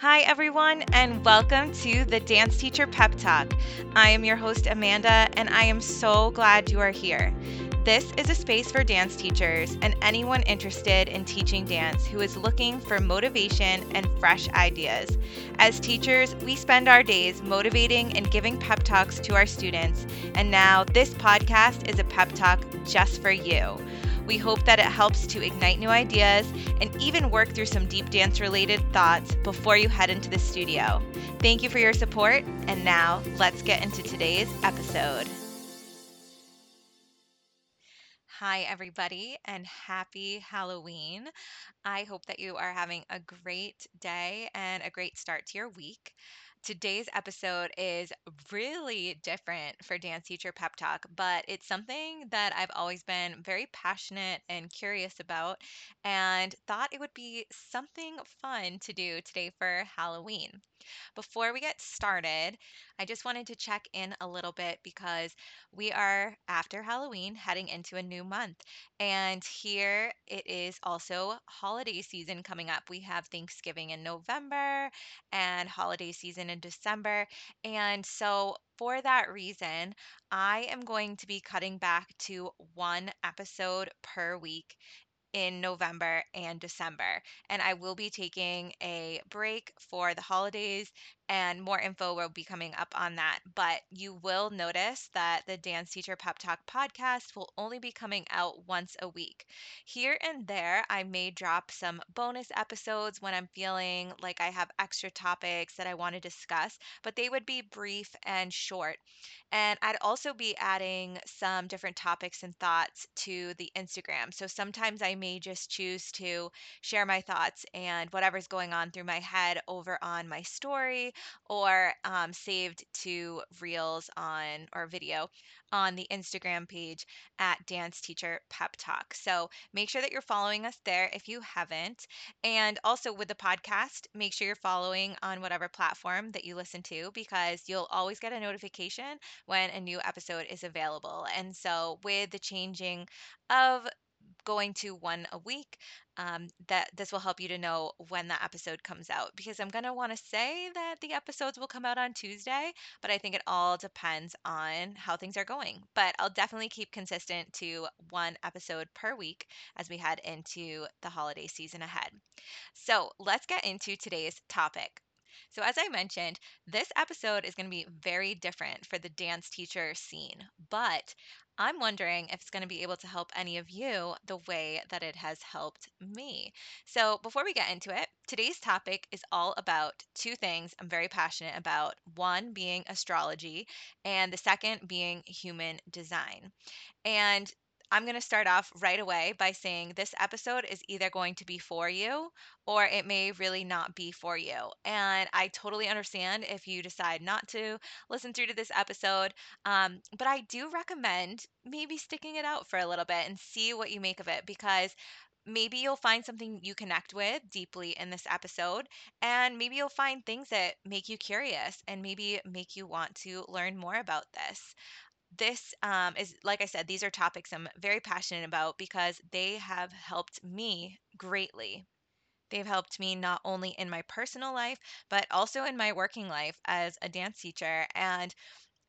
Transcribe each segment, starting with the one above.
Hi, everyone, and welcome to the Dance Teacher Pep Talk. I am your host, Amanda, and I am so glad you are here. This is a space for dance teachers and anyone interested in teaching dance who is looking for motivation and fresh ideas. As teachers, we spend our days motivating and giving pep talks to our students, and now this podcast is a pep talk just for you. We hope that it helps to ignite new ideas and even work through some deep dance related thoughts before you head into the studio. Thank you for your support, and now let's get into today's episode. Hi, everybody, and happy Halloween. I hope that you are having a great day and a great start to your week. Today's episode is really different for Dance Teacher Pep Talk, but it's something that I've always been very passionate and curious about, and thought it would be something fun to do today for Halloween. Before we get started, I just wanted to check in a little bit because we are after Halloween heading into a new month. And here it is also holiday season coming up. We have Thanksgiving in November and holiday season in December. And so, for that reason, I am going to be cutting back to one episode per week in November and December. And I will be taking a break for the holidays, and more info will be coming up on that. But you will notice that the Dance Teacher Pep Talk podcast will only be coming out once a week. Here and there, I may drop some bonus episodes when I'm feeling like I have extra topics that I want to discuss, but they would be brief and short. And I'd also be adding some different topics and thoughts to the Instagram. So sometimes I may just choose to share my thoughts and whatever's going on through my head over on my story or um, saved to reels on or video on the Instagram page at Dance Teacher Pep Talk. So make sure that you're following us there if you haven't. And also with the podcast, make sure you're following on whatever platform that you listen to because you'll always get a notification when a new episode is available. And so with the changing of going to one a week, um, that this will help you to know when the episode comes out. Because I'm going to want to say that the episodes will come out on Tuesday, but I think it all depends on how things are going. But I'll definitely keep consistent to one episode per week as we head into the holiday season ahead. So let's get into today's topic. So, as I mentioned, this episode is going to be very different for the dance teacher scene, but I'm wondering if it's going to be able to help any of you the way that it has helped me. So, before we get into it, today's topic is all about two things I'm very passionate about one being astrology, and the second being human design. And I'm going to start off right away by saying this episode is either going to be for you or it may really not be for you. And I totally understand if you decide not to listen through to this episode. Um, but I do recommend maybe sticking it out for a little bit and see what you make of it because maybe you'll find something you connect with deeply in this episode and maybe you'll find things that make you curious and maybe make you want to learn more about this this um, is, like I said, these are topics I'm very passionate about because they have helped me greatly. They've helped me not only in my personal life, but also in my working life as a dance teacher. And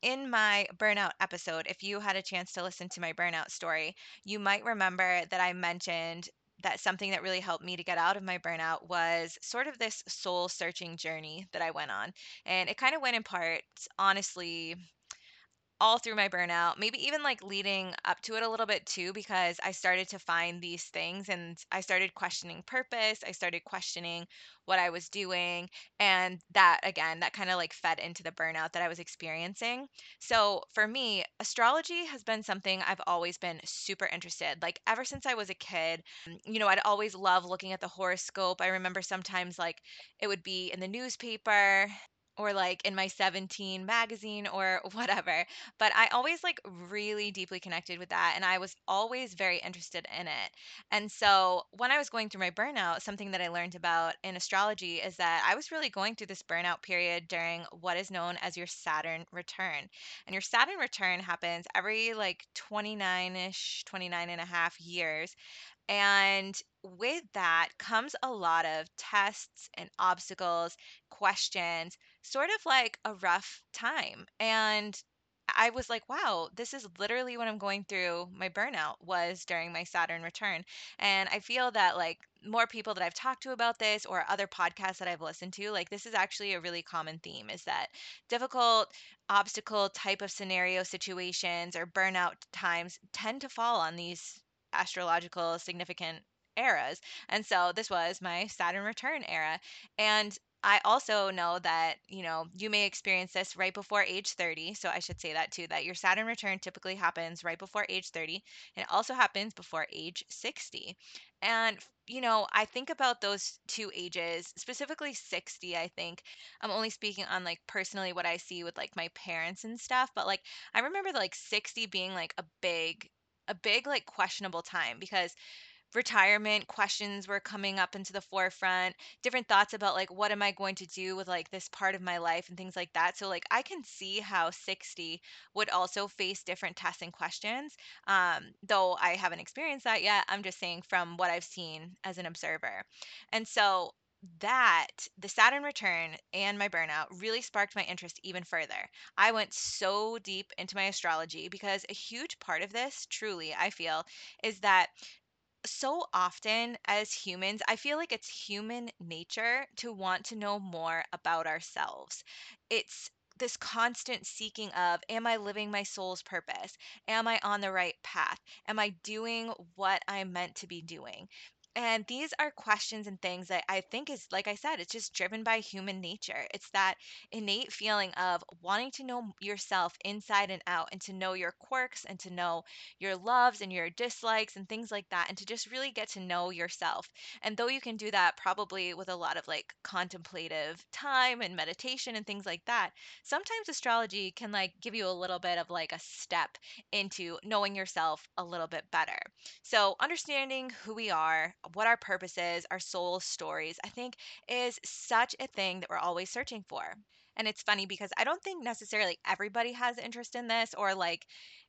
in my burnout episode, if you had a chance to listen to my burnout story, you might remember that I mentioned that something that really helped me to get out of my burnout was sort of this soul searching journey that I went on. And it kind of went in parts, honestly, all through my burnout, maybe even like leading up to it a little bit too, because I started to find these things and I started questioning purpose. I started questioning what I was doing. And that, again, that kind of like fed into the burnout that I was experiencing. So for me, astrology has been something I've always been super interested. Like ever since I was a kid, mm, you know, I'd always love looking at the horoscope. I remember sometimes like it would be in the newspaper or like in my 17 magazine or whatever. But I always like really deeply connected with that and I was always very interested in it. And so when I was going through my burnout, something that I learned about in astrology is that I was really going through this burnout period during what is known as your Saturn return. And your Saturn return happens every like 29ish, 29 and a half years. And with that comes a lot of tests and obstacles, questions, sort of like a rough time. And I was like, wow, this is literally what I'm going through. My burnout was during my Saturn return. And I feel that like more people that I've talked to about this or other podcasts that I've listened to, like this is actually a really common theme is that difficult obstacle type of scenario situations or burnout times tend to fall on these astrological significant eras. And so this was my Saturn return era. And I also know that, you know, you may experience this right before age 30. So I should say that too, that your Saturn return typically happens right before age 30. And it also happens before age 60. And, you know, I think about those two ages, specifically 60, I think. I'm only speaking on like personally what I see with like my parents and stuff. But like, I remember like 60 being like a big, a big like questionable time because retirement questions were coming up into the forefront different thoughts about like what am i going to do with like this part of my life? and things like that. So like i can see how 60 would also face different tests and questions um, though i haven't experienced that yet i'm just saying from what i've seen as an observer. And so that the Saturn return and my burnout really sparked my interest even further. I went so deep into my astrology because a huge part of this, truly, I feel, is that so often as humans, I feel like it's human nature to want to know more about ourselves. It's this constant seeking of, am I living my soul's purpose? Am I on the right path? Am I doing what I'm meant to be doing? And these are questions and things that I think is, like I said, it's just driven by human nature. It's that innate feeling of wanting to know yourself inside and out and to know your quirks and to know your loves and your dislikes and things like that and to just really get to know yourself. And though you can do that probably with a lot of like contemplative time and meditation and things like that, sometimes astrology can like give you a little bit of like a step into knowing yourself a little bit better. So, understanding who we are, what our purpose is, our soul stories, I think is such a thing that we're always searching for. And it's funny because I don't think necessarily everybody has interest in this or like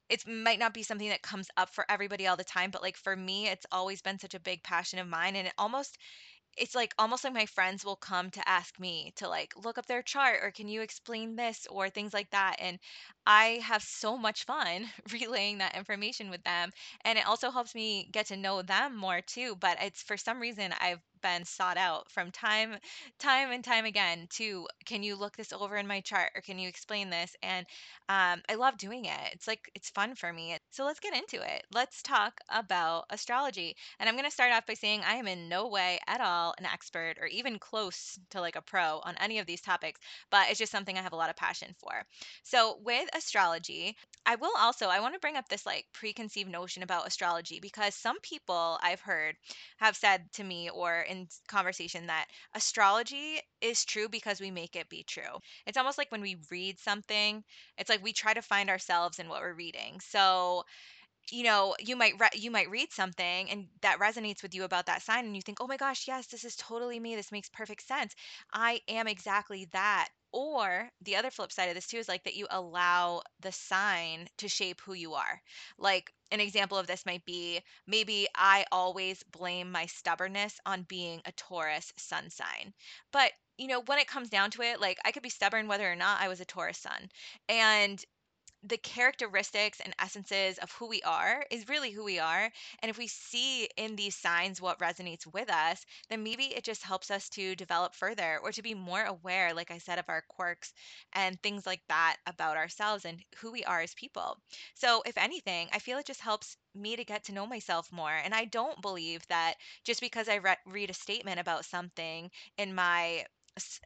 it might not be something that comes up for everybody all the time, but like for me, it's always been such a big passion of mine. And it almost it's like almost like my friends will come to ask me to like look up their chart or can you explain this? or things like that and i have so much fun relaying that information with them and it also helps me get to know them more too but it's for some reason i've been sought out from time time and time again to can you look this over in my chart or can you explain this? And um, i love doing it. It's like it's fun for me. So let's get into it. Let's talk about astrology. And I'm going to start off by saying I am in no way at all an expert or even close to like a pro on any of these topics, but it's just something I have a lot of passion for. So, with astrology, I will also I want to bring up this like preconceived notion about astrology because some people I've heard have said to me or in conversation that astrology is true because we make it be true. It's almost like when we read something, it's like we try to find ourselves in what we're reading. So, you know, you might re- you might read something and that resonates with you about that sign and you think, "Oh my gosh, yes, this is totally me. This makes perfect sense. I am exactly that." Or the other flip side of this too is like that you allow the sign to shape who you are. Like an example of this might be maybe I always blame my stubbornness on being a Taurus sun sign. But you know, when it comes down to it, like I could be stubborn whether or not I was a Taurus sun. And the characteristics and essences of who we are is really who we are. And if we see in these signs what resonates with us, then maybe it just helps us to develop further or to be more aware, like I said, of our quirks and things like that about ourselves and who we are as people. So, if anything, I feel it just helps me to get to know myself more. And I don't believe that just because I re- read a statement about something in my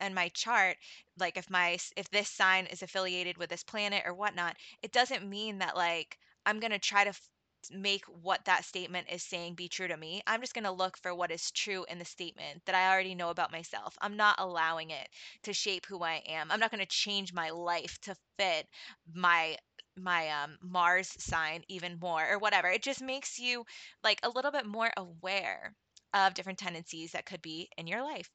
in my chart like if my if this sign is affiliated with this planet or whatnot it doesn't mean that like i'm going to try to f- make what that statement is saying be true to me. I'm just going to look for what is true in the statement that i already know about myself. I'm not allowing it to shape who i am. I'm not going to change my life to fit my my um mars sign even more or whatever. It just makes you like a little bit more aware of different tendencies that could be in your life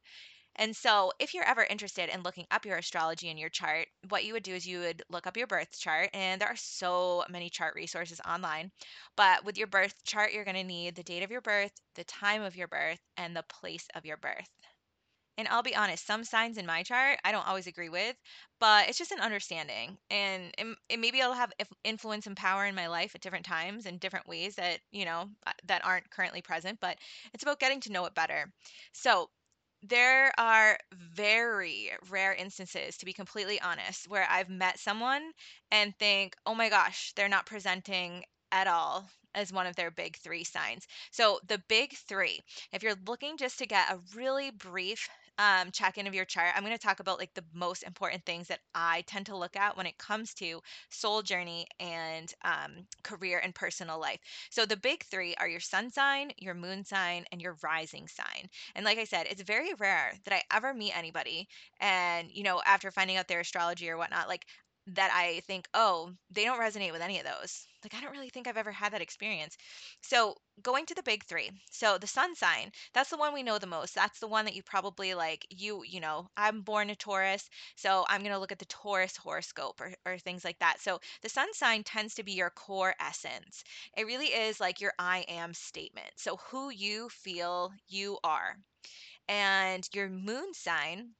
And so, if you're ever interested in looking up your astrology and your chart, what you would do is you would look up your birth chart, and there are so many chart resources online. But with your birth chart, you're going to need the date of your birth, the time of your birth, and the place of your birth. And I'll be honest, some signs in my chart I don't always agree with, but it's just an understanding. And it, it maybe it'll have influence and power in my life at different times in different ways that, you know, uh, that aren't currently present, but it's about getting to know it better. So, there are very rare instances, to be completely honest, where I've met someone and think, oh my gosh, they're not presenting at all as one of their big three signs. So, the big three, if you're looking just to get a really brief um, check in of your chart, I'm going to talk about like the most important things that I tend to look at when it comes to soul journey and um, career and personal life. So, the big three are your sun sign, your moon sign, and your rising sign. And like I said, it's very rare that I ever meet anybody and, you know, after finding out their astrology or whatnot, like that I think, oh, they don't resonate with any of those. Like, I don't really think I've ever had that experience. So, going to the big three. So, the sun sign, that's the one we know the most. That's the one that you probably like, you, you know, I'm born a Taurus. So, I'm going to look at the Taurus horoscope or, or things like that. So, the sun sign tends to be your core essence. It really is like your I am statement. So, who you feel you are and your moon sign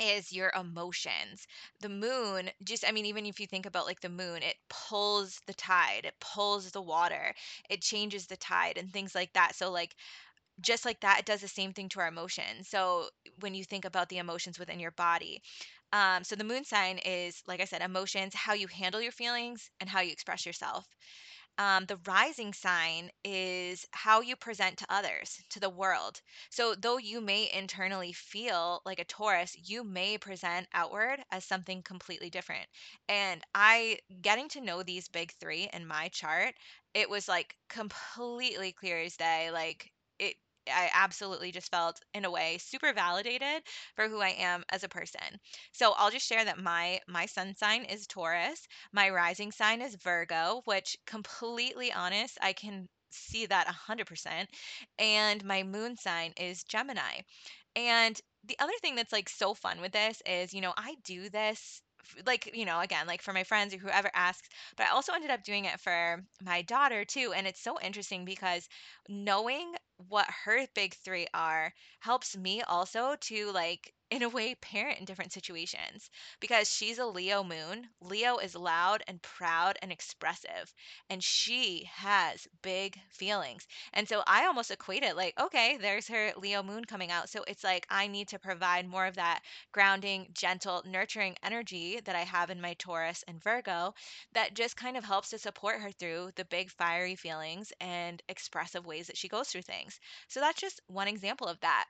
is your emotions. The moon, just, I mean, even if you think about like the moon, it pulls the tide, it pulls the water, it changes the tide and things like that. So, like, just like that, it does the same thing to our emotions. So, when you think about the emotions within your body, um, so the moon sign is, like I said, emotions, how you handle your feelings and how you express yourself um, the rising sign is how you present to others, to the world. So, though you may internally feel like a Taurus, you may present outward as something completely different. And I, getting to know these big three in my chart, it was like completely clear as day. Like, it, I absolutely just felt, in a way, super validated for who I am as a person. So I'll just share that my my sun sign is Taurus my rising sign is Virgo, which completely honest, I can see that 100%. And my moon sign is Gemini. And the other thing that's like so fun with this is, you know, I do this like, you know, again, like for my friends or whoever asks, but I also ended up doing it for my daughter too. And it's so interesting because knowing what her big three are helps me also to like in a way parent in different situations because she's a Leo moon. Leo is loud and proud and expressive, and she has big feelings. And so I almost equate it like, okay, there's her Leo moon coming out. So it's like I need to provide more of that grounding, gentle, nurturing energy that I have in my Taurus and Virgo that just kind of helps to support her through the big fiery feelings and expressive ways that she goes through things. So that's just one example of that.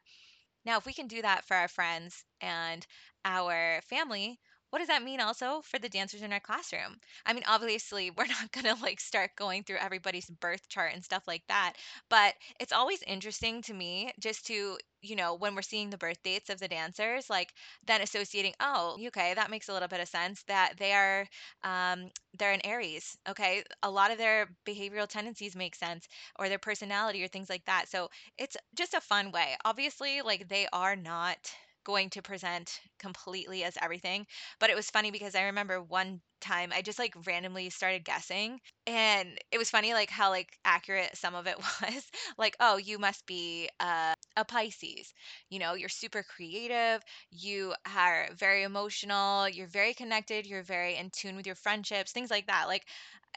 Now, if we can do that for our friends and our family, what does that mean also for the dancers in our classroom? I mean, obviously, we're not going to like start going through everybody's birth chart and stuff like that, but it's always interesting to me just to, you know, when we're seeing the birth dates of the dancers, like then associating, oh, okay, that makes a little bit of sense that they are um they're an Aries, okay? A lot of their behavioral tendencies make sense or their personality or things like that. So, it's just a fun way. Obviously, like they are not going to present completely as everything, but it was funny because I remember one time I just like randomly started guessing and it was funny like how like accurate some of it was. Like, oh, you must be uh, a Pisces. You know, you're super creative, you are very emotional, you're very connected, you're very in tune with your friendships, things like that. Like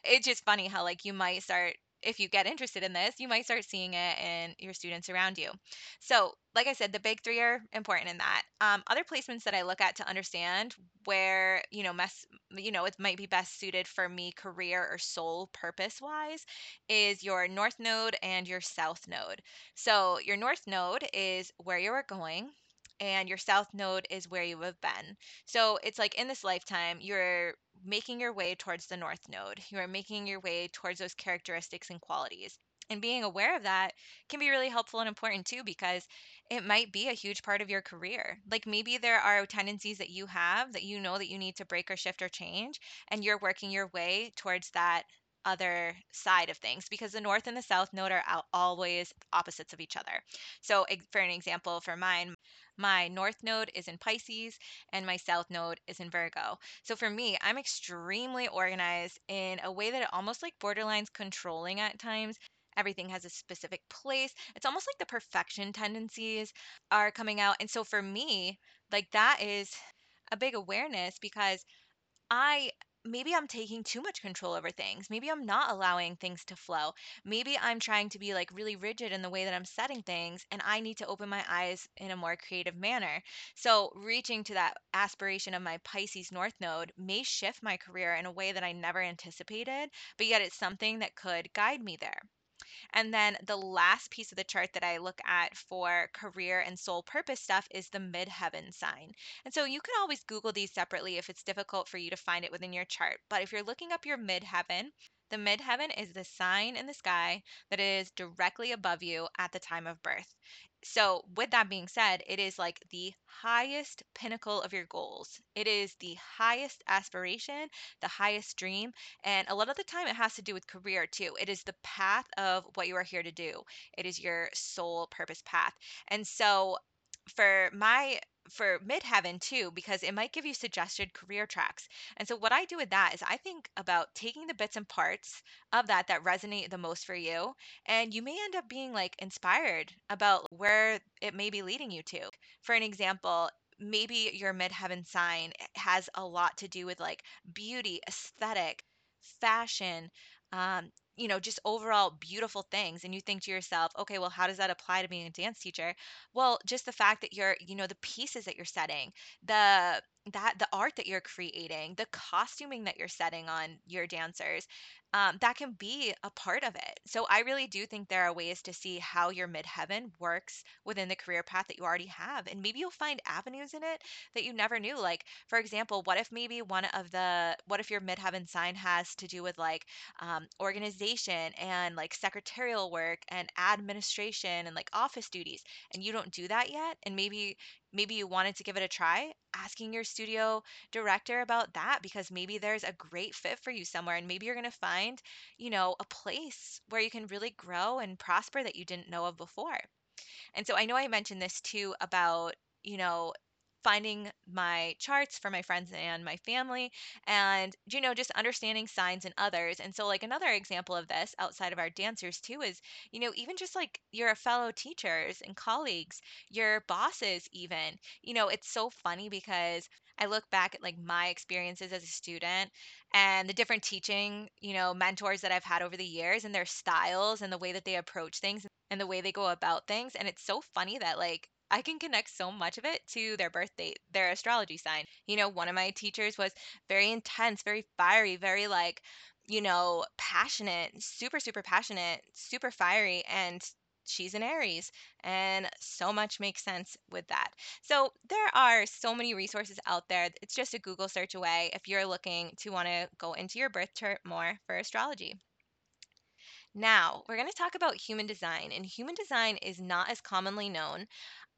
it's just funny how like you might start if you get interested in this, you might start seeing it in your students around you. So, like I said, the big three are important in that. Um, other placements that I look at to understand where you know mess you know it might be best suited for me career or soul purpose wise is your north node and your south node. So your north node is where you are going and your south node is where you have been. So it's like in this lifetime, you're making your way towards the north node. You are making your way towards those characteristics and qualities. And being aware of that can be really helpful and important too, because it might be a huge part of your career. Like maybe there are tendencies that you have that you know that you need to break or shift or change, and you're working your way towards that other side of things because the north and the south node are always opposites of each other. So, for an example, for mine, my north node is in Pisces and my south node is in Virgo. So for me, I'm extremely organized in a way that it almost like borderlines controlling at times. Everything has a specific place. It's almost like the perfection tendencies are coming out. And so for me, like that is a big awareness because I maybe I'm taking too much control over things. Maybe I'm not allowing things to flow. Maybe I'm trying to be like really rigid in the way that I'm setting things and I need to open my eyes in a more creative manner. So, reaching to that aspiration of my Pisces North Node may shift my career in a way that I never anticipated, but yet it's something that could guide me there. And then the last piece of the chart that I look at for career and soul purpose stuff is the midheaven sign. And so you can always Google these separately if it's difficult for you to find it within your chart. But if you're looking up your midheaven, the midheaven is the sign in the sky that is directly above you at the time of birth. So, with that being said, it is like the highest pinnacle of your goals. It is the highest aspiration, the highest dream. And a lot of the time, it has to do with career too. It is the path of what you are here to do, it is your soul purpose path. And so, for my for midheaven too because it might give you suggested career tracks. And so what i do with that is i think about taking the bits and parts of that that resonate the most for you and you may end up being like inspired about where it may be leading you to. For an example maybe your midheaven sign has a lot to do with like beauty aesthetic fashion um, you know just overall beautiful things and you think to yourself okay well how does that apply to being a dance teacher? Well, just the fact that you're, you know, the pieces that you're setting, the that the art that you're creating, the costuming that you're setting on your dancers, um, that can be a part of it. So I really do think there are ways to see how your midheaven works within the career path that you already have, and maybe you'll find avenues in it that you never knew. Like, for example, what if maybe one of the what if your midheaven sign has to do with like um, organization and like secretarial work and administration and like office duties and you don't do that yet and maybe maybe you wanted to give it a try asking your studio director about that because maybe there's a great fit for you somewhere and maybe you're going to find you know a place where you can really grow and prosper that you didn't know of before. And so I know I mentioned this too about, you know, finding my charts for my friends and my family and you know just understanding signs in others and so like another example of this outside of our dancers too is you know even just like your fellow teachers and colleagues your bosses even you know it's so funny because I look back at like my experiences as a student and the different teaching, you know, mentors that I've had over the years and their styles and the way that they approach things and the way they go about things. And it's so funny that like I can connect so much of it to their birth date, their astrology sign. You know, one of my teachers was very intense, very fiery, very like, you know, passionate, super, super passionate, super fiery. And she's an Aries. And so much makes sense with that. So there are so many resources out there. It's just a Google search away if you're looking to want to go into your birth chart more for astrology. Now, we're going to talk about human design, and human design is not as commonly known.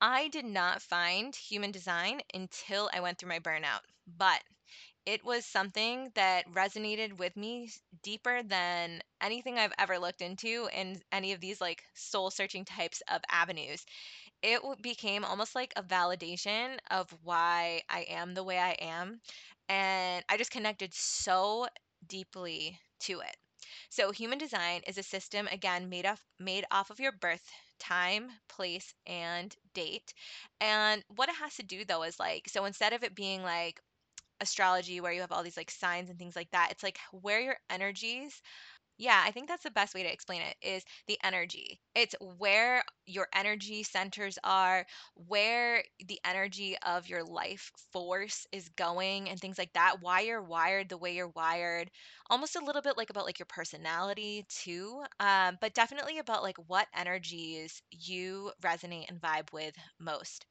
I did not find human design until I went through my burnout, but it was something that resonated with me deeper than anything I've ever looked into in any of these like soul searching types of avenues. It became almost like a validation of why I am the way I am, and I just connected so deeply to it. So human design is a system again made off made off of your birth time, place, and date. And what it has to do though is like so instead of it being like astrology where you have all these like signs and things like that, it's like where your energies yeah, I think that's the best way to explain it is the energy. It's where your energy centers are, where the energy of your life force is going and things like that, why you're wired the way you're wired. Almost a little bit like about like your personality too. Um, but definitely about like what energies you resonate and vibe with most.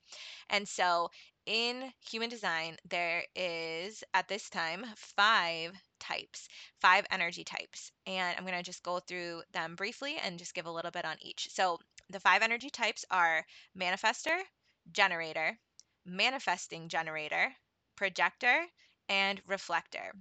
And so in human design, there is at this time five types, five energy types. And I'm going to just go through them briefly and just give a little bit on each. So the five energy types are manifestor, generator, manifesting generator, projector, and reflector.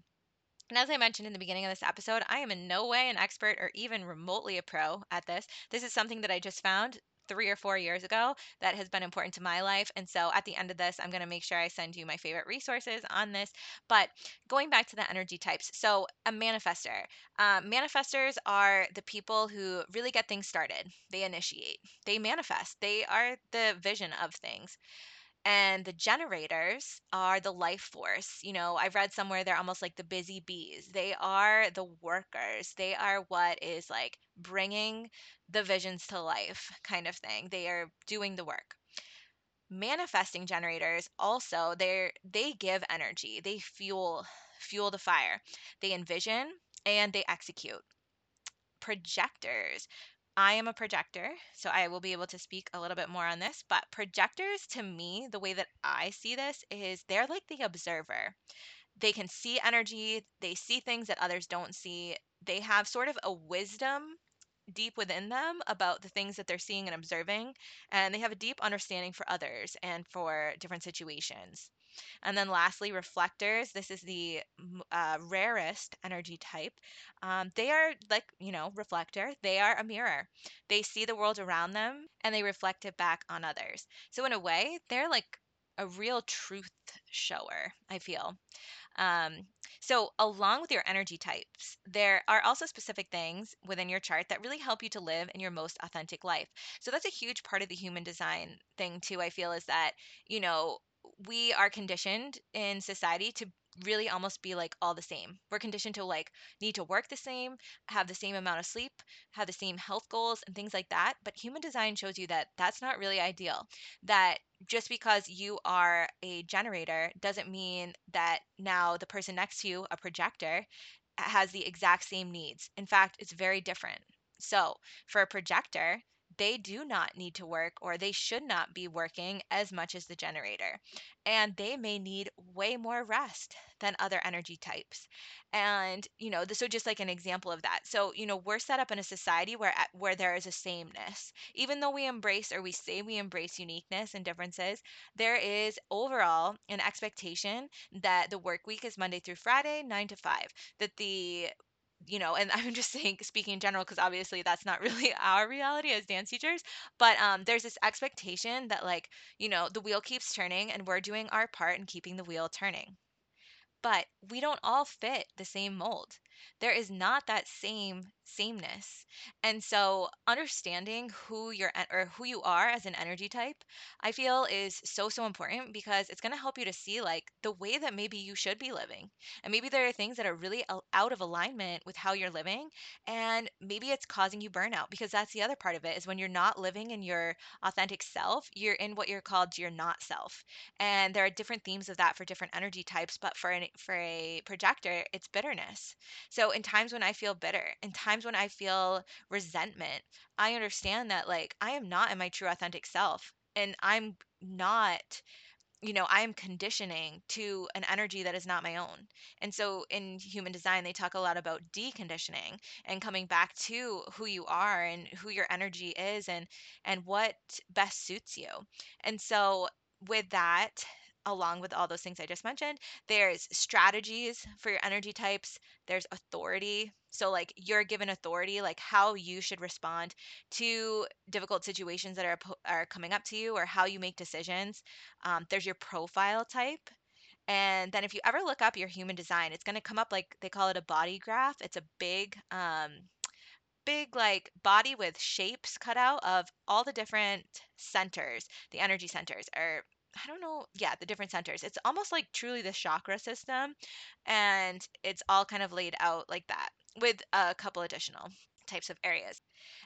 And as I mentioned in the beginning of this episode, I am in no way an expert or even remotely a pro at this. This is something that I just found three or four years ago that has been important to my life. And so at the end of this, I'm going to make sure I send you my favorite resources on this. But going back to the energy types, so a manifestor. Um, manifestors are the people who really get things started, they initiate, they manifest, they are the vision of things and the generators are the life force. You know, I've read somewhere they're almost like the busy bees. They are the workers. They are what is like bringing the visions to life kind of thing. They are doing the work. Manifesting generators also they're they give energy. They fuel fuel the fire. They envision and they execute projectors. I am a projector, so I will be able to speak a little bit more on this. But projectors, to me, the way that I see this is they're like the observer. They can see energy, they see things that others don't see. They have sort of a wisdom deep within them about the things that they're seeing and observing, and they have a deep understanding for others and for different situations. And then lastly, reflectors. This is the uh, rarest energy type. Um, they are like, you know, reflector. They are a mirror. They see the world around them and they reflect it back on others. So, in a way, they're like a real truth shower, I feel. Um, so, along with your energy types, there are also specific things within your chart that really help you to live in your most authentic life. So, that's a huge part of the human design thing, too. I feel is that, you know, we are conditioned in society to really almost be like all the same. We're conditioned to like need to work the same, have the same amount of sleep, have the same health goals and things like that. But human design shows you that that's not really ideal. That just because you are a generator doesn't mean that now the person next to you, a projector, has the exact same needs. In fact, it's very different. So, for a projector, they do not need to work or they should not be working as much as the generator. And they may need way more rest than other energy types. And, you know, so just like an example of that. So, you know, we're set up in a society where where there is a sameness. Even though we embrace or we say we embrace uniqueness and differences, there is overall an expectation that the work week is Monday through Friday, 9 to 5 that the you know, and I'm just saying, speaking in general, because obviously that's not really our reality as dance teachers. But um, there's this expectation that, like, you know, the wheel keeps turning and we're doing our part in keeping the wheel turning but we don't all fit the same mold. There is not that same sameness. And so understanding who you're or who you are as an energy type, I feel is so so important because it's going to help you to see like the way that maybe you should be living. And maybe there are things that are really out of alignment with how you're living and maybe it's causing you burnout because that's the other part of it is when you're not living in your authentic self, you're in what you're called your not self and there are different themes of that for different energy types but for an for a projector it's bitterness so in times when i feel bitter in times when i feel resentment i understand that like i am not in my true authentic self and i'm not you know, I am conditioning to an energy that is not my own. And so in human design, they talk a lot about deconditioning and coming back to who you are and who your energy is and and what best suits you. And so with that, along with all those things I just mentioned, there's strategies for your energy types, there's authority. So like you're given authority, like how you should respond to difficult situations that are are coming up to you or how you make decisions um, there's your profile type. And then if you ever look up your human design, it's going to come up like they call it a body graph. It's a big, um, big like body with shapes cut out of all the different centers, the energy centers, or I don't know, yeah, the different centers. It's almost like truly the chakra system, and it's all kind of laid out like that with a couple additional types of areas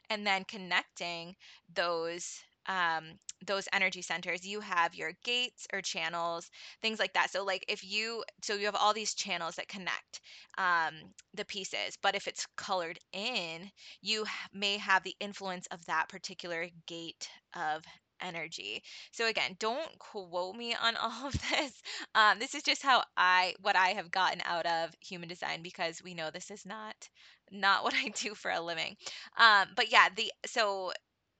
and then connecting those um those energy centers you have your gates or channels things like that so like if you so you have all these channels that connect um the pieces but if it's colored in you may have the influence of that particular gate of energy so again don't quote me on all of this um this is just how i what i have gotten out of human design because we know this is not not what i do for a living um, but yeah, the so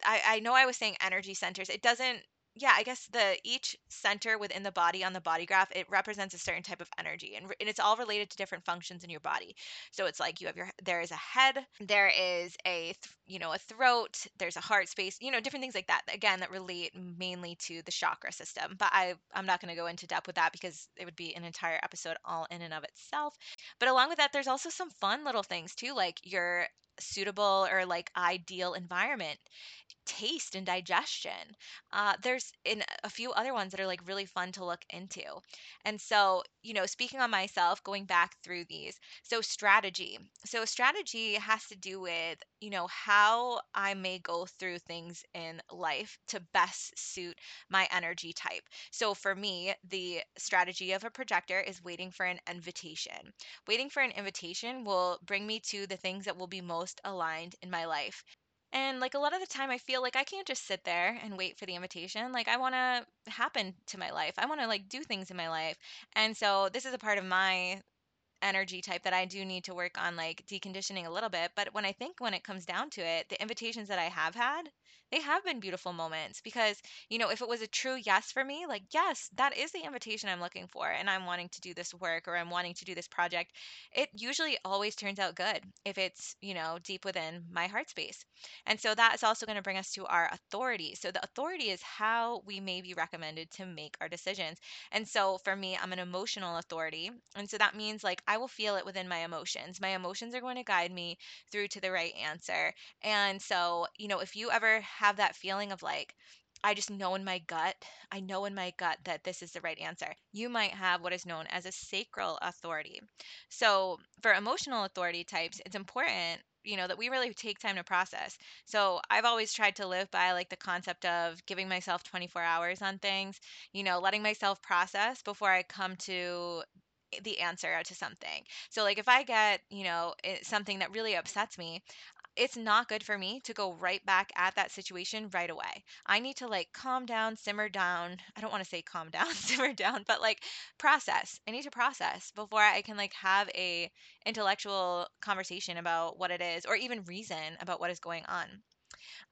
I, I know I was saying energy centers. It doesn't yeah, I guess the each center within the body on the body graph, it represents a certain type of energy and, and it's all related to different functions in your body. So it's like you have your there is a head, there is a th- you know, a throat, there's a heart space, you know, different things like that. Again, that relate mainly to the chakra system. But I I'm not going to go into depth with that because it would be an entire episode all in and of itself. But along with that, there's also some fun little things too, like your suitable or like ideal environment taste and digestion. Uh, there's in a few other ones that are like really fun to look into. And so, you know, speaking on myself, going back through these, so strategy. So, strategy has to do with, you know, how I may go through things in life to best suit my energy type. So, for me, the strategy of a projector is waiting for an invitation. Waiting for an invitation will bring me to the things that will be most aligned in my life. And like a lot of the time, I feel like I can't just sit there and wait for the invitation. Like I want to happen to my life. I want to like do things in my life. And so this is a part of my energy type that I do need to work on like deconditioning a little bit. But when I think when it comes down to it, the invitations that I have had, they have been beautiful moments because, you know, if it was a true yes for me, like, yes, that is the invitation I'm looking for and I'm wanting to do this work or I'm wanting to do this project, it usually always turns out good if it's, you know, deep within my heart space. And so that is also going to bring us to our authority. So the authority is how we may be recommended to make our decisions. And so for me, I'm an emotional authority. And so that means like I will feel it within my emotions. My emotions are going to guide me through to the right answer. And so, you know, if you ever have that feeling of like, I just know in my gut, I know in my gut that this is the right answer. You might have what is known as a sacral authority. So, for emotional authority types, it's important you know that we really take time to process so i've always tried to live by like the concept of giving myself 24 hours on things you know, letting myself process before I come to the answer to something. So like if I get, you know, it, something that really upsets me, it's not good for me to go right back at that situation right away. I need to like calm down, simmer down. I don't want to say calm down, simmer down, but like process. I need to process before I can like have a intellectual conversation about what it is or even reason about what is going on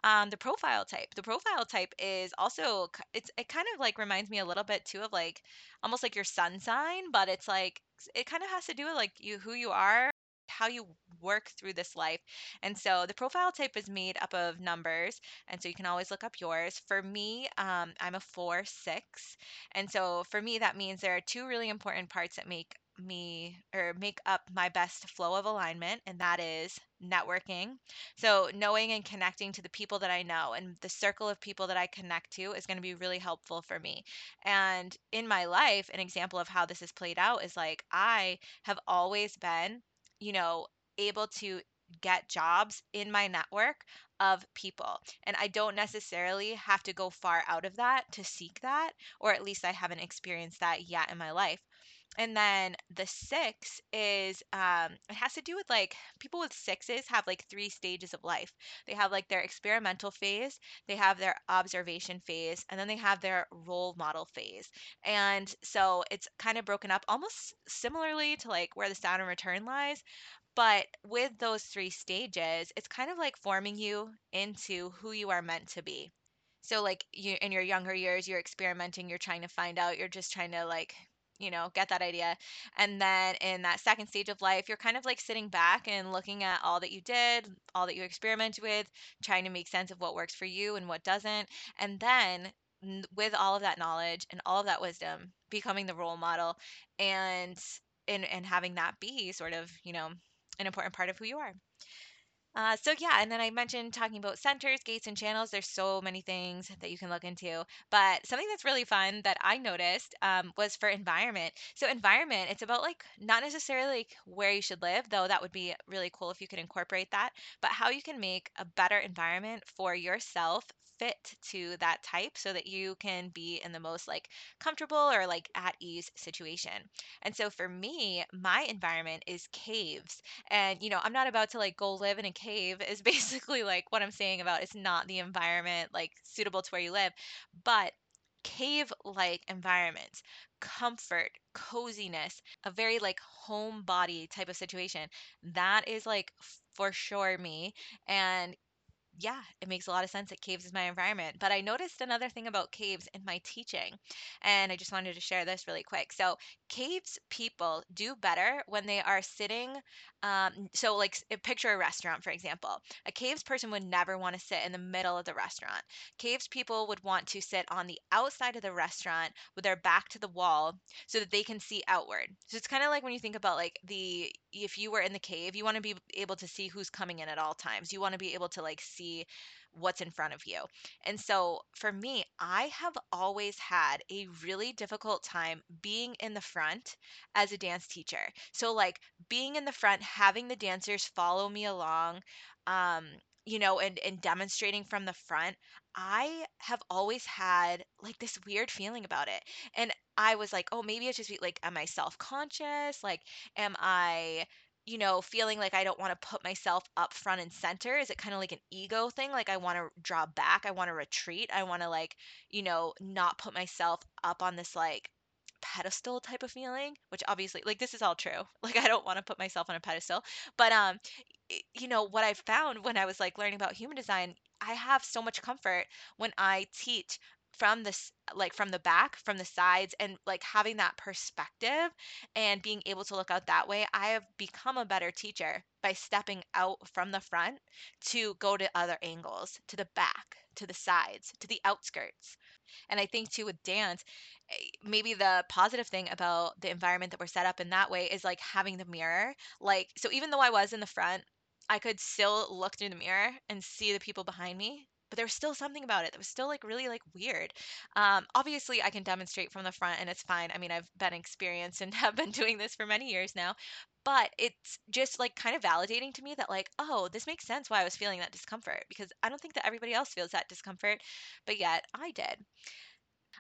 um the profile type. The profile type is also it's it kind of like reminds me a little bit too of like almost like your sun sign but it's like it kind of has to do with like you who you are how you work through this life. And so the profile type is made up of numbers and so you can always look up yours. For me um, i'm a four six and so for me that means there are two really important parts that make me or make up my best flow of alignment and that is networking so, knowing and connecting to the people that I know and the circle of people that I connect to is going to be really helpful for me. And in my life, an example of how this has played out is like I have always been, you know, able to get jobs in my network of people. And I don't necessarily have to go far out of that to seek that, or at least I haven't experienced that yet in my life. And then the six is um it has to do with like people with sixes have like three stages of life. They have like their experimental phase, they have their observation phase, and then they have their role model phase. And so it's kind of broken up almost similarly to like where the Saturn return lies, but with those three stages, it's kind of like forming you into who you are meant to be. So like you in your younger years, you're experimenting, you're trying to find out, you're just trying to like, you know, get that idea. And then in that second stage of life, you're kind of like sitting back and looking at all that you did, all that you experimented with, trying to make sense of what works for you and what doesn't. And then with all of that knowledge and all of that wisdom, becoming the role model and and and having that be sort of, you know, an important part of who you are. Uh, so yeah, and then I mentioned talking about centers, gates, and channels. There's so many things that you can look into, but something that's really fun that I noticed um, was for environment. So environment, it's about like not necessarily like where you should live, though that would be really cool if you could incorporate that, but how you can make a better environment for yourself fit to that type so that you can be in the most like comfortable or like at ease situation. And so for me, my environment is caves and, you know, I'm not about to like go live in a cave, is basically like what I'm saying about it's not the environment like suitable to where you live, but cave like environments, comfort, coziness, a very like home body type of situation. That is like for sure me. And yeah, it makes a lot of sense that caves is my environment. But I noticed another thing about caves in my teaching, and I just wanted to share this really quick. So, caves people do better when they are sitting. Um, so, like, picture a restaurant, for example. A caves person would never want to sit in the middle of the restaurant. Caves people would want to sit on the outside of the restaurant with their back to the wall so that they can see outward. So, it's kind of like when you think about like the if you were in the cave, you want to be able to see who's coming in at all times. You want to be able to like see what's in front of you. And so for me, I have always had a really difficult time being in the front as a dance teacher. So like being in the front, having the dancers follow me along, um, you know, and and demonstrating from the front, I have always had like this weird feeling about it. And I was like, oh, maybe it's just like, am I self-conscious? Like, am I you know, feeling like I don't want to put myself up front and center? Is it kind of like an ego thing? Like I want to draw back, I want to retreat, I want to like, you know, not put myself up on this like pedestal type of feeling, which obviously like this is all true. Like I don't want to put myself on a pedestal, but um you know, what I found when I was like learning about human design, I have so much comfort when I teach from this like from the back, from the sides and like having that perspective and being able to look out that way, I have become a better teacher by stepping out from the front to go to other angles, to the back, to the sides, to the outskirts. And I think too with dance, eh, maybe the positive thing about the environment that we're set up in that way is like having the mirror. Like, so even though I was in the front, I could still look through the mirror and see the people behind me. But there was still something about it that was still like really like weird. Um, obviously, I can demonstrate from the front and it's fine. I mean, I've been experienced and have been doing this for many years now. But it's just like kind of validating to me that, like, oh, this makes sense why I was feeling that discomfort because I don't think that everybody else feels that discomfort, but yet I did.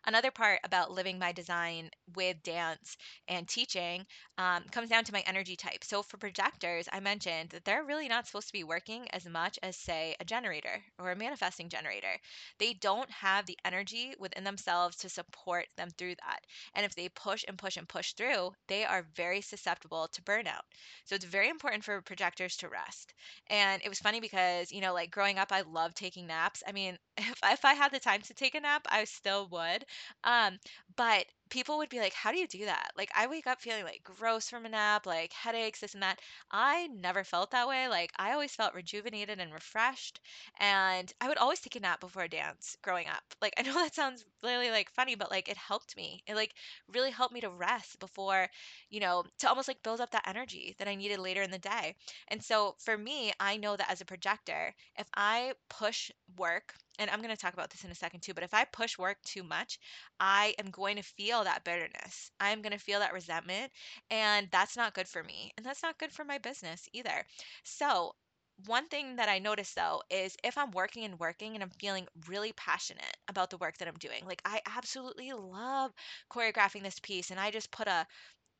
Another part about living my design with dance and teaching um, comes down to my energy type. So, for projectors, I mentioned that they're really not supposed to be working as much as, say, a generator or a manifesting generator. They don't have the energy within themselves to support them through that. And if they push and push and push through, they are very susceptible to burnout. So, it's very important for projectors to rest. And it was funny because, you know, like growing up, I loved taking naps. I mean, if, if I had the time to take a nap, I still would um, but people would be like, "How do you do that?" Like, I wake up feeling like gross from a nap, like headaches, this and that. I never felt that way. Like, I always felt rejuvenated and refreshed. And I would always take a nap before a dance growing up. Like, I know that sounds really like funny, but like it helped me. It like really helped me to rest before, you know, to almost like build up that energy that I needed later in the day. And so for me, I know that as a projector, if I push work, and I'm going to talk about this in a second too, but if I push work too much, I am going to feel that bitterness. I'm going to feel that resentment. And that's not good for me. And that's not good for my business either. So, one thing that I notice though is if I'm working and working and I'm feeling really passionate about the work that I'm doing, like I absolutely love choreographing this piece and I just put a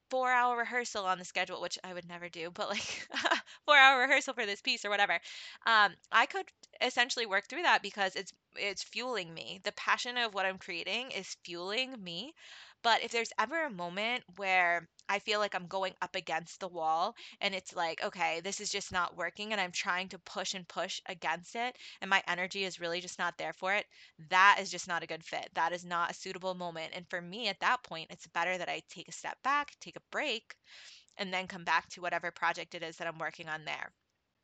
four hour rehearsal on the schedule, which I would never do, but like four hour rehearsal for this piece or whatever. Um, I could essentially work through that because it's it's fueling me. The passion of what I'm creating is fueling me. But if there's ever a moment where I feel like I'm going up against the wall and it's like, okay, this is just not working and I'm trying to push and push against it and my energy is really just not there for it, that is just not a good fit. That is not a suitable moment. And for me at that point, it's better that I take a step back, take a break, and then come back to whatever project it is that I'm working on there.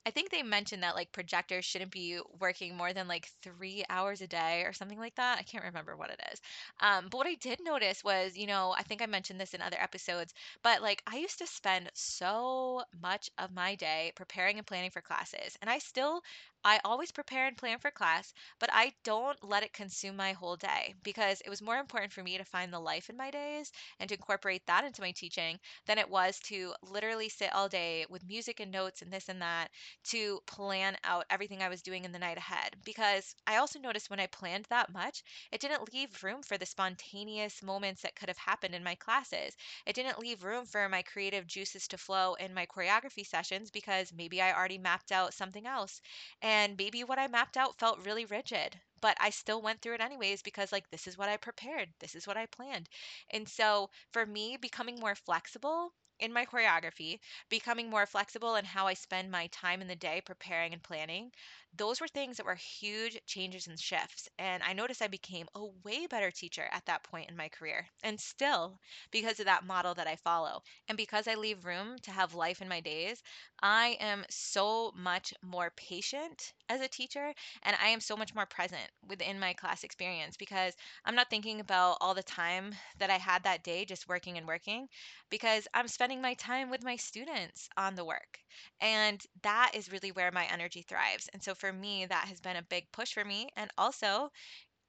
I think they mentioned that like projectors shouldn't be working more than like three hours a day or something like that. I can't remember what it is. Um, but what I did notice was, you know, I think I mentioned this in other episodes, but like I used to spend so much of my day preparing and planning for classes. And I still, I always prepare and plan for class, but I don't let it consume my whole day because it was more important for me to find the life in my days and to incorporate that into my teaching than it was to literally sit all day with music and notes and this and that to plan out everything I was doing in the night ahead. Because I also noticed when I planned that much, it didn't leave room for the spontaneous moments that could have happened in my classes. It didn't leave room for my creative juices to flow in my choreography sessions because maybe I already mapped out something else. And maybe what I mapped out felt really rigid. But I still went through it anyways because, like, this is what I prepared. This is what I planned. And so, for me, becoming more flexible in my choreography, becoming more flexible in how I spend my time in the day preparing and planning, those were things that were huge changes and shifts. And I noticed I became a way better teacher at that point in my career. And still, because of that model that I follow, and because I leave room to have life in my days, I am so much more patient as a teacher and I am so much more present within my class experience because I'm not thinking about all the time that I had that day just working and working because I'm spending my time with my students on the work. And that is really where my energy thrives. And so for me, that has been a big push for me. And also,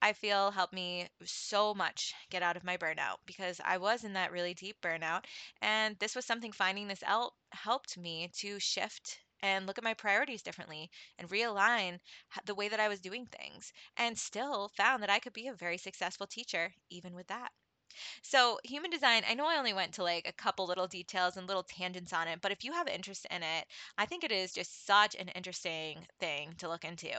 I feel helped me so much get out of my burnout because I was in that really deep burnout. And this was something finding this out helped me to shift and look at my priorities differently and realign the way that I was doing things and still found that I could be a very successful teacher even with that. So, human design, I know I only went to like a couple little details and little tangents on it, but if you have interest in it, I think it is just such an interesting thing to look into.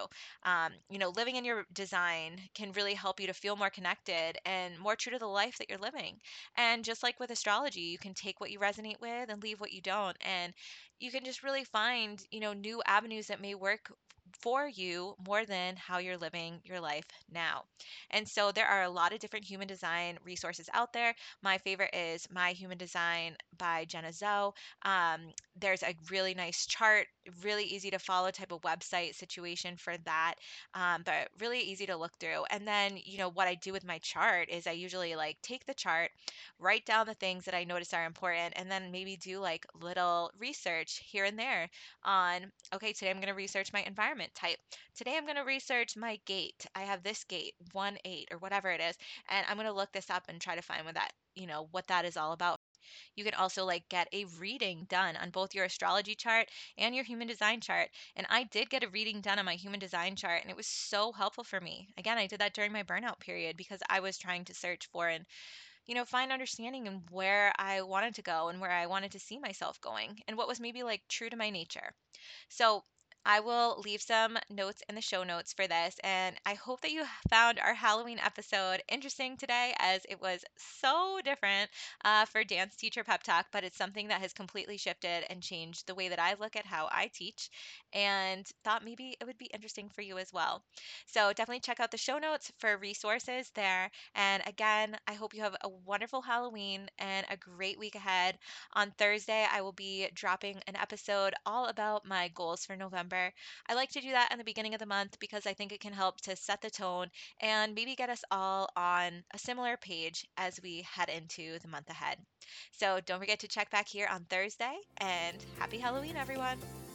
Um, you know, living in your design can really help you to feel more connected and more true to the life that you're living. And just like with astrology, you can take what you resonate with and leave what you don't. And you can just really find, you know, new avenues that may work for you more than how you're living your life now. And so there are a lot of different human design resources out there. My favorite is My Human Design by Jenna Zoe. Um, there's a really nice chart, really easy to follow type of website situation for that, um, but really easy to look through. And then, you know, what I do with my chart is I usually like take the chart, write down the things that I notice are important, and then maybe do like little research here and there on, okay, today I'm going to research my environment type. Today I'm going to research my gate. I have this gate, 1 8 or whatever it is, and I'm going to look this up and try to find what that, you know, what that is all about. You can also like get a reading done on both your astrology chart and your human design chart. And I did get a reading done on my human design chart and it was so helpful for me. Again, I did that during my burnout period because I was trying to search for and you know, find understanding in where I wanted to go and where I wanted to see myself going and what was maybe like true to my nature. So I will leave some notes in the show notes for this. And I hope that you found our Halloween episode interesting today, as it was so different uh, for Dance Teacher Pep Talk, but it's something that has completely shifted and changed the way that I look at how I teach and thought maybe it would be interesting for you as well. So definitely check out the show notes for resources there. And again, I hope you have a wonderful Halloween and a great week ahead. On Thursday, I will be dropping an episode all about my goals for November. I like to do that in the beginning of the month because I think it can help to set the tone and maybe get us all on a similar page as we head into the month ahead. So don't forget to check back here on Thursday and happy Halloween, everyone!